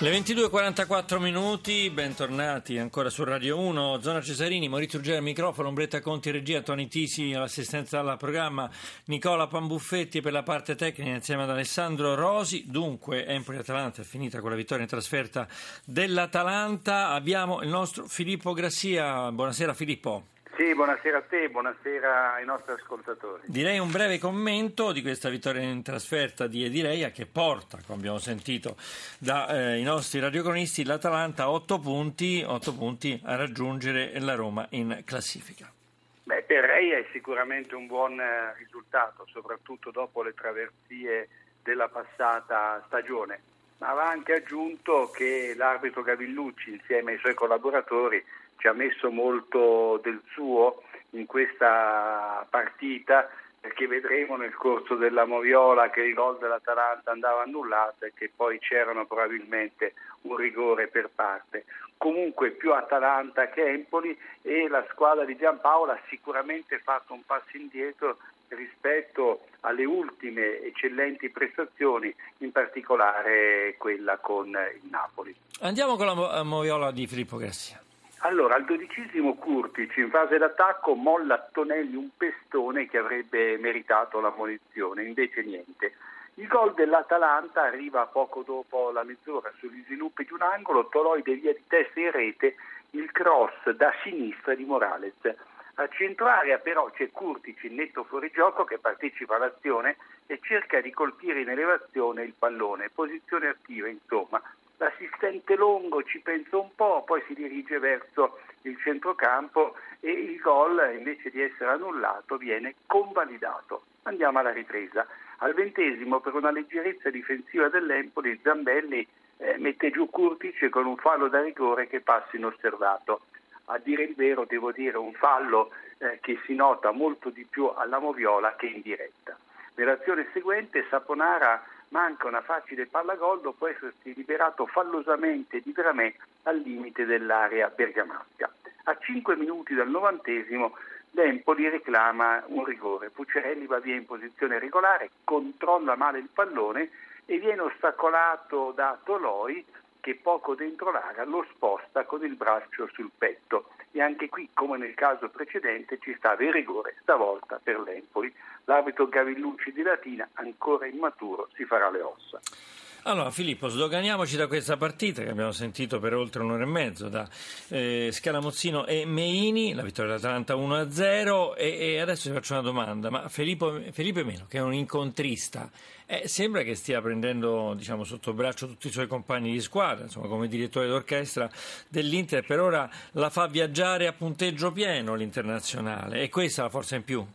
Le 22.44 minuti, bentornati ancora su Radio 1, Zona Cesarini, Maurizio Ruggero al microfono, Ombretta Conti regia, Toni Tisi all'assistenza al programma, Nicola Pambuffetti per la parte tecnica insieme ad Alessandro Rosi. Dunque, Empoli-Atalanta è finita con la vittoria in trasferta dell'Atalanta. Abbiamo il nostro Filippo Grassia. Buonasera Filippo. Sì, buonasera a te, buonasera ai nostri ascoltatori. Direi un breve commento di questa vittoria in trasferta di Edileia che porta, come abbiamo sentito dai eh, nostri radiocronisti, l'Atalanta a 8 punti, 8 punti a raggiungere la Roma in classifica. Beh, per lei è sicuramente un buon eh, risultato, soprattutto dopo le traversie della passata stagione, ma va anche aggiunto che l'arbitro Gavillucci insieme ai suoi collaboratori ci ha messo molto del suo in questa partita perché vedremo nel corso della Moviola che il gol dell'Atalanta andava annullato e che poi c'erano probabilmente un rigore per parte. Comunque più Atalanta che Empoli e la squadra di Giampaolo ha sicuramente fatto un passo indietro rispetto alle ultime eccellenti prestazioni, in particolare quella con il Napoli. Andiamo con la Moviola di Filippo Grassia. Allora, al dodicesimo Curtic in fase d'attacco molla Tonelli un pestone che avrebbe meritato la munizione, invece niente. Il gol dell'Atalanta arriva poco dopo la mezz'ora sugli sviluppi di un angolo, Toloi devia di testa in rete il cross da sinistra di Morales. A centro area però c'è Curtic in netto fuorigioco che partecipa all'azione e cerca di colpire in elevazione il pallone, posizione attiva insomma, l'assistente Longo ci pensa un po', poi si dirige verso il centrocampo e il gol invece di essere annullato viene convalidato. Andiamo alla ripresa. Al ventesimo per una leggerezza difensiva dell'Empoli Zambelli eh, mette giù Curtic con un fallo da rigore che passa inosservato. A dire il vero devo dire un fallo eh, che si nota molto di più alla Moviola che in diretta. Nell'azione seguente Saponara manca una facile palla gol dopo essersi liberato fallosamente di Dramè al limite dell'area bergamasca. A 5 minuti dal novantesimo l'Empoli reclama un rigore. Pucciarelli va via in posizione regolare, controlla male il pallone e viene ostacolato da Toloi che poco dentro l'area lo sposta con il braccio sul petto e anche qui come nel caso precedente ci stava il rigore stavolta per l'Empoli. L'arbitro Gavillucci di Latina ancora immaturo si farà le ossa allora Filippo, sdoganiamoci da questa partita che abbiamo sentito per oltre un'ora e mezzo da eh, Scalamozzino e Meini, la vittoria dell'Atalanta 1-0 e, e adesso ti faccio una domanda, ma Filippo, Felipe Melo che è un incontrista, eh, sembra che stia prendendo diciamo, sotto braccio tutti i suoi compagni di squadra, insomma come direttore d'orchestra dell'Inter, per ora la fa viaggiare a punteggio pieno l'internazionale e questa è la forza in più.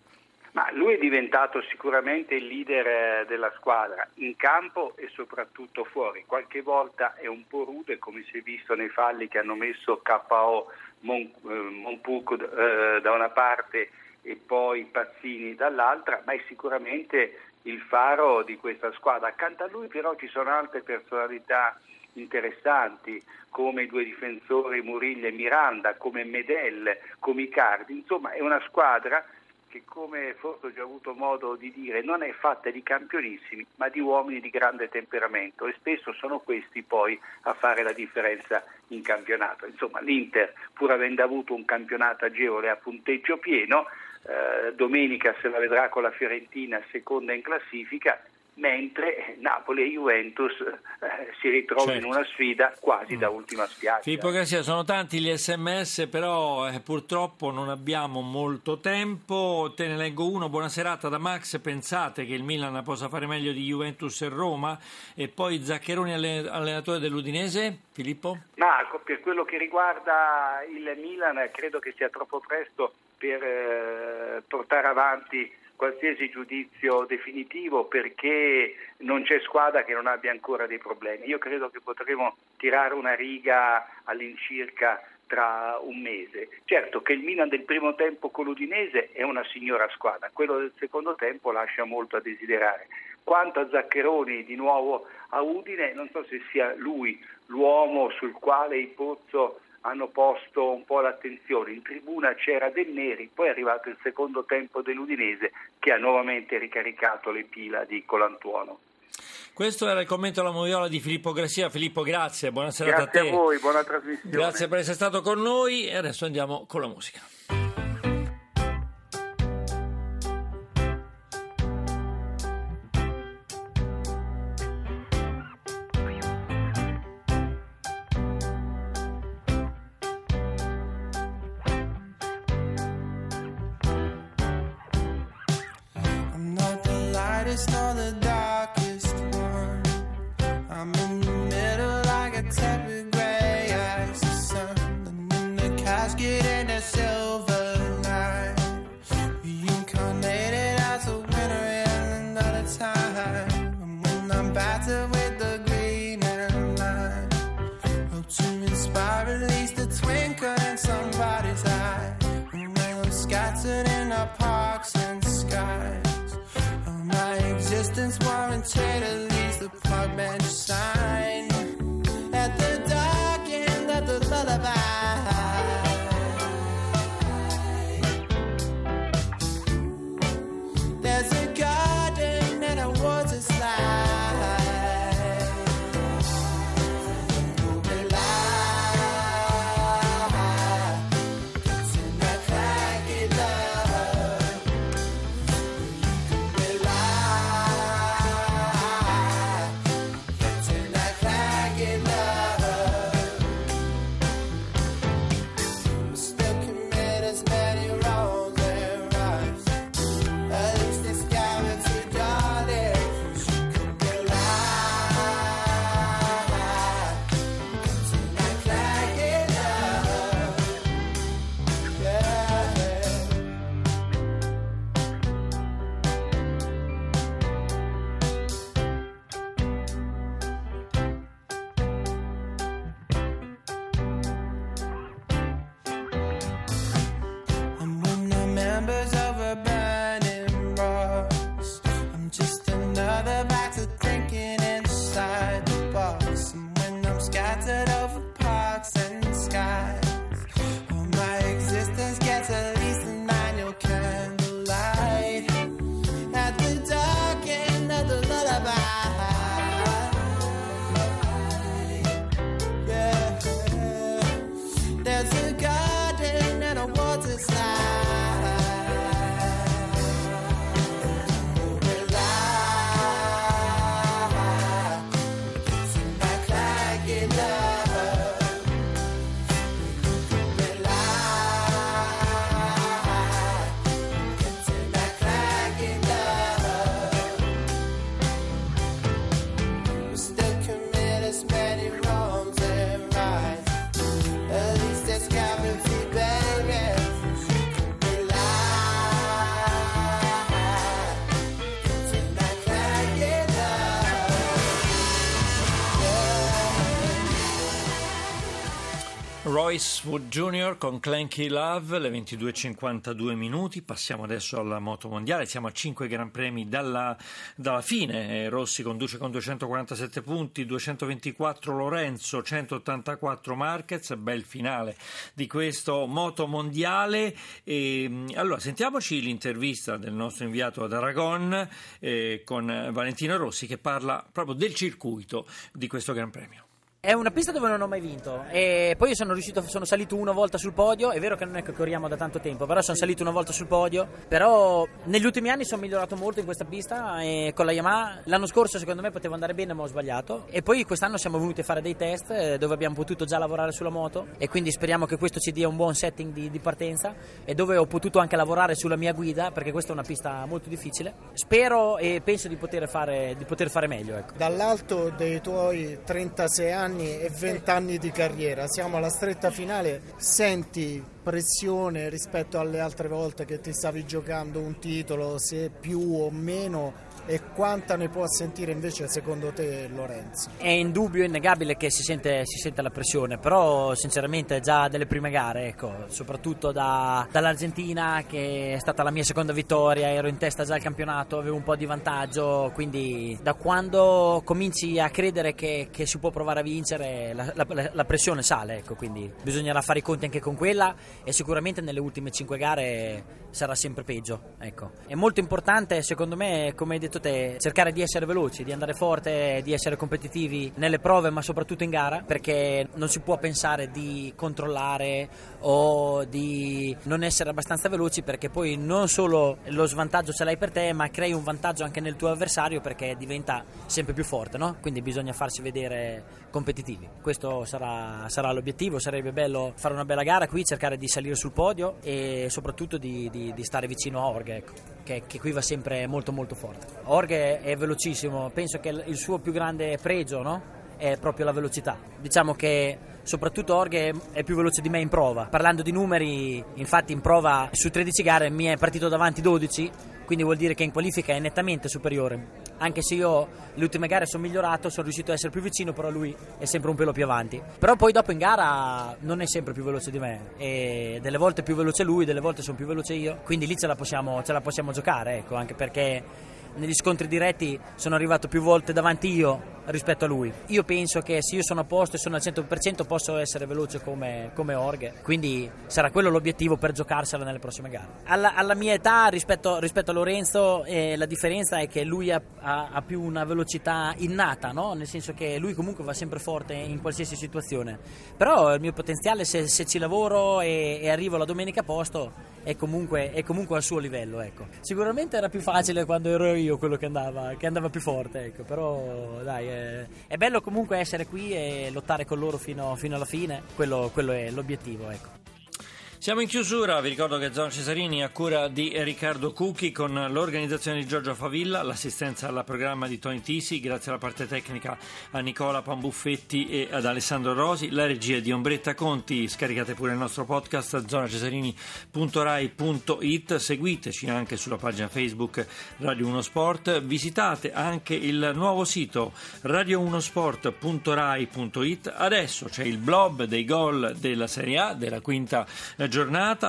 Ma lui è diventato sicuramente il leader eh, della squadra in campo e soprattutto fuori. Qualche volta è un po' rude, come si è visto nei falli che hanno messo KO eh, Monpuc eh, da una parte e poi Pazzini dall'altra, ma è sicuramente il faro di questa squadra. Accanto a lui però ci sono altre personalità interessanti come i due difensori Murillo e Miranda, come Medel, come Icardi, insomma è una squadra che come forse ho già avuto modo di dire non è fatta di campionissimi ma di uomini di grande temperamento e spesso sono questi poi a fare la differenza in campionato. Insomma l'Inter pur avendo avuto un campionato agevole a punteggio pieno, eh, domenica se la vedrà con la Fiorentina seconda in classifica mentre Napoli e Juventus eh, si ritrovano certo. in una sfida quasi mm. da ultima spiaggia. Filippo Garcia, sono tanti gli sms, però eh, purtroppo non abbiamo molto tempo. Te ne leggo uno. Buona serata da Max. Pensate che il Milan possa fare meglio di Juventus e Roma? E poi Zaccheroni, allenatore dell'Udinese? Filippo? Marco, per quello che riguarda il Milan, credo che sia troppo presto per eh, portare avanti qualsiasi giudizio definitivo perché non c'è squadra che non abbia ancora dei problemi. Io credo che potremo tirare una riga all'incirca tra un mese. Certo che il Milan del primo tempo con l'Udinese è una signora squadra, quello del secondo tempo lascia molto a desiderare, Quanto a Zaccheroni di nuovo a Udine, non so se sia lui l'uomo sul quale il Pozzo hanno posto un po' l'attenzione. In tribuna c'era Del Neri, poi è arrivato il secondo tempo dell'Udinese che ha nuovamente ricaricato le pila di Colantuono. Questo era il commento alla moviola di Filippo Grassia. Filippo, grazie, buonasera grazie a te. Grazie a voi, buona trasmissione. Grazie per essere stato con noi e adesso andiamo con la musica. Brightest nor the darkest one. I'm in the middle like a tepid Royce Wood Jr. con Clanky Love, le 22.52 minuti. Passiamo adesso alla moto mondiale. Siamo a 5 Gran Premi dalla, dalla fine. Eh, Rossi conduce con 247 punti, 224 Lorenzo, 184 Marquez. Bel finale di questo moto mondiale. E, mh, allora, sentiamoci l'intervista del nostro inviato ad Aragon eh, con Valentino Rossi che parla proprio del circuito di questo Gran Premio. È una pista dove non ho mai vinto e poi sono riuscito, sono salito una volta sul podio, è vero che non è che corriamo da tanto tempo, però sono salito una volta sul podio, però negli ultimi anni sono migliorato molto in questa pista e con la Yamaha l'anno scorso secondo me potevo andare bene ma ho sbagliato e poi quest'anno siamo venuti a fare dei test eh, dove abbiamo potuto già lavorare sulla moto e quindi speriamo che questo ci dia un buon setting di, di partenza e dove ho potuto anche lavorare sulla mia guida perché questa è una pista molto difficile. Spero e penso di poter fare, di poter fare meglio. Ecco. Dall'alto dei tuoi 36 anni e 20 anni di carriera, siamo alla stretta finale, senti pressione rispetto alle altre volte che ti stavi giocando un titolo, se più o meno e quanta ne può sentire invece secondo te Lorenzo? È indubbio, innegabile che si sente, si sente la pressione, però sinceramente già delle prime gare, ecco, soprattutto da, dall'Argentina che è stata la mia seconda vittoria, ero in testa già al campionato, avevo un po' di vantaggio, quindi da quando cominci a credere che, che si può provare a vincere la, la, la pressione sale, ecco, quindi bisognerà fare i conti anche con quella e sicuramente nelle ultime cinque gare sarà sempre peggio. Ecco. È molto importante secondo me, come hai detto te, cercare di essere veloci, di andare forte, di essere competitivi nelle prove ma soprattutto in gara perché non si può pensare di controllare o di non essere abbastanza veloci perché poi non solo lo svantaggio ce l'hai per te ma crei un vantaggio anche nel tuo avversario perché diventa sempre più forte, no? quindi bisogna farsi vedere competitivi. Questo sarà, sarà l'obiettivo, sarebbe bello fare una bella gara qui, cercare di salire sul podio e soprattutto di, di, di stare vicino a Orge, ecco, che, che, qui va sempre molto molto forte. Orge è velocissimo, penso che il suo più grande pregio no? è proprio la velocità. Diciamo che soprattutto Orge è più veloce di me in prova. Parlando di numeri, infatti in prova su 13 gare mi è partito davanti 12, quindi vuol dire che in qualifica è nettamente superiore. Anche se io le ultime gare sono migliorato, sono riuscito a essere più vicino, però lui è sempre un pelo più avanti. Però poi dopo in gara non è sempre più veloce di me e delle volte è più veloce lui, delle volte sono più veloce io, quindi lì ce la possiamo, ce la possiamo giocare, ecco, anche perché negli scontri diretti sono arrivato più volte davanti io rispetto a lui. Io penso che se io sono a posto e sono al 100% posso essere veloce come, come Orghe, quindi sarà quello l'obiettivo per giocarsela nelle prossime gare. Alla, alla mia età rispetto, rispetto a Lorenzo eh, la differenza è che lui ha, ha, ha più una velocità innata, no? nel senso che lui comunque va sempre forte in qualsiasi situazione, però il mio potenziale se, se ci lavoro e, e arrivo la domenica a posto è comunque, è comunque al suo livello. Ecco. Sicuramente era più facile quando ero io quello che andava, che andava più forte, ecco. però dai, è, è, bello comunque essere qui e lottare con loro fino, fino alla fine, quello, quello è l'obiettivo. Ecco. Siamo in chiusura, vi ricordo che Zona Cesarini a cura di Riccardo Cucchi con l'organizzazione di Giorgio Favilla, l'assistenza al programma di Tony Tisi, grazie alla parte tecnica a Nicola Pambuffetti e ad Alessandro Rosi, la regia di Ombretta Conti, scaricate pure il nostro podcast zonacesarini.rai.it, seguiteci anche sulla pagina Facebook Radio 1 Sport, visitate anche il nuovo sito radio1sport.rai.it, adesso c'è il blog dei gol della Serie A, della quinta giornata.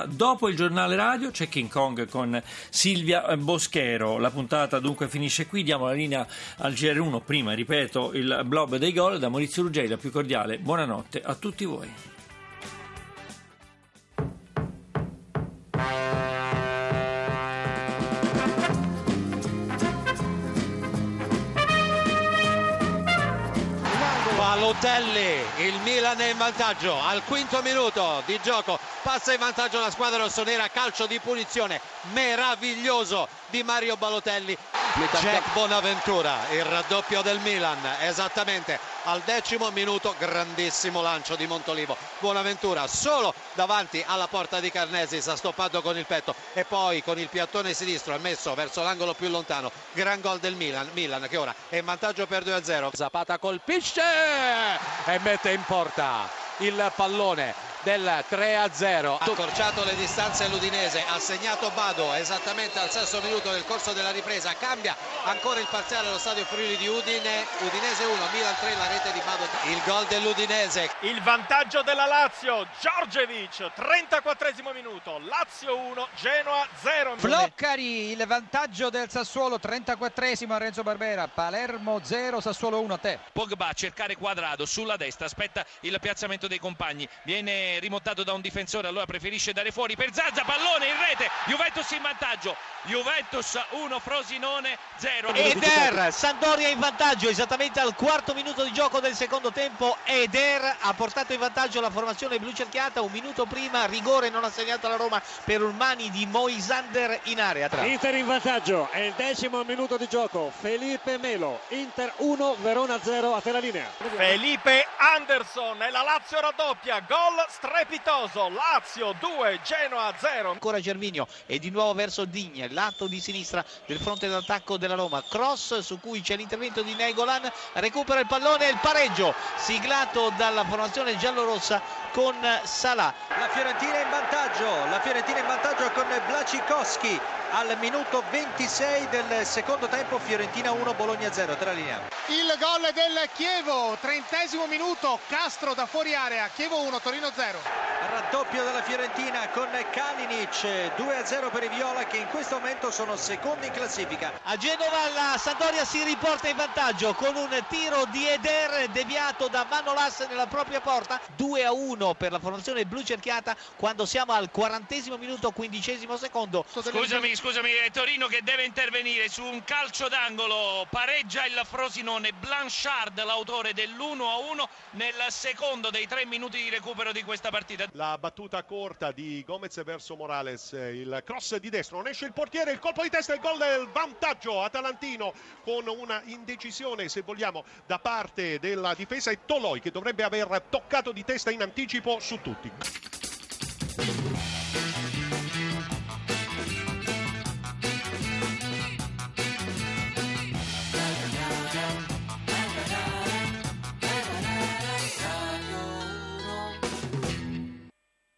Dopo il giornale radio c'è King Kong con Silvia Boschero. La puntata dunque finisce qui. Diamo la linea al GR1. Prima, ripeto, il blog dei gol da Maurizio Ruggeri. La più cordiale buonanotte a tutti voi. Balotelli, il Milan è in vantaggio al quinto minuto di gioco, passa in vantaggio la squadra rossonera, calcio di punizione meraviglioso di Mario Balotelli. Jack Bonaventura, il raddoppio del Milan, esattamente al decimo minuto, grandissimo lancio di Montolivo. Bonaventura solo davanti alla porta di Carnesi, sta stoppando con il petto e poi con il piattone sinistro ha messo verso l'angolo più lontano. Gran gol del Milan, Milan che ora è in vantaggio per 2-0. Zapata colpisce e mette in porta il pallone del 3-0. Ha accorciato le distanze l'Udinese, ha segnato Bado esattamente al sesto minuto del corso della ripresa, cambia ancora il parziale allo stadio Friuli di Udine, Udinese 1, Milan 3, la rete di Bado. Il gol dell'Udinese. Il vantaggio della Lazio, Giorgevic, 34 minuto, Lazio 1, Genoa 0. Floccari, il vantaggio del Sassuolo, 34 a Renzo Barbera, Palermo 0, Sassuolo 1 a te. Pogba a cercare quadrado sulla destra, aspetta il piazzamento dei compagni, viene rimontato da un difensore, allora preferisce dare fuori per Zazza, pallone in rete, Juventus in vantaggio, Juventus 1, Frosinone 0. Eder, Sandoria in vantaggio esattamente al quarto minuto di gioco del secondo tempo, Eder ha portato in vantaggio la formazione blu cerchiata, un minuto prima rigore non assegnato alla Roma per un mani di Moisander in area. Inter in vantaggio, è il decimo minuto di gioco, Felipe Melo, Inter 1, Verona 0 a te la linea. Felipe Anderson e la Lazio raddoppia, gol strepitoso, Lazio 2, Genoa 0. Ancora Gervinio e di nuovo verso Digne, lato di sinistra del fronte d'attacco della Roma, cross su cui c'è l'intervento di Negolan, recupera il pallone e il pareggio siglato dalla formazione giallorossa con Salah. La Fiorentina in vantaggio, la Fiorentina in vantaggio con Blacikowski al minuto 26 del secondo tempo, Fiorentina 1, Bologna 0, te la linea. Il gol del Chievo, trentesimo minuto, Castro da fuori area, Chievo 1, Torino 0. Raddoppio della Fiorentina con Kalinic, 2-0 per i Viola che in questo momento sono secondi in classifica. A Genova la Sampdoria si riporta in vantaggio con un tiro di Eder deviato da Manolas nella propria porta, 2-1 per la formazione blu cerchiata quando siamo al quarantesimo minuto, quindicesimo secondo. Scusami, scusami, è Torino che deve intervenire su un calcio d'angolo, pareggia il Frosinone, Blanchard l'autore dell'1-1 nel secondo dei tre minuti di recupero di questa partita. La battuta corta di Gomez verso Morales, il cross di destro, non esce il portiere, il colpo di testa, il gol del vantaggio atalantino con una indecisione se vogliamo da parte della difesa e Toloi che dovrebbe aver toccato di testa in anticipo su tutti.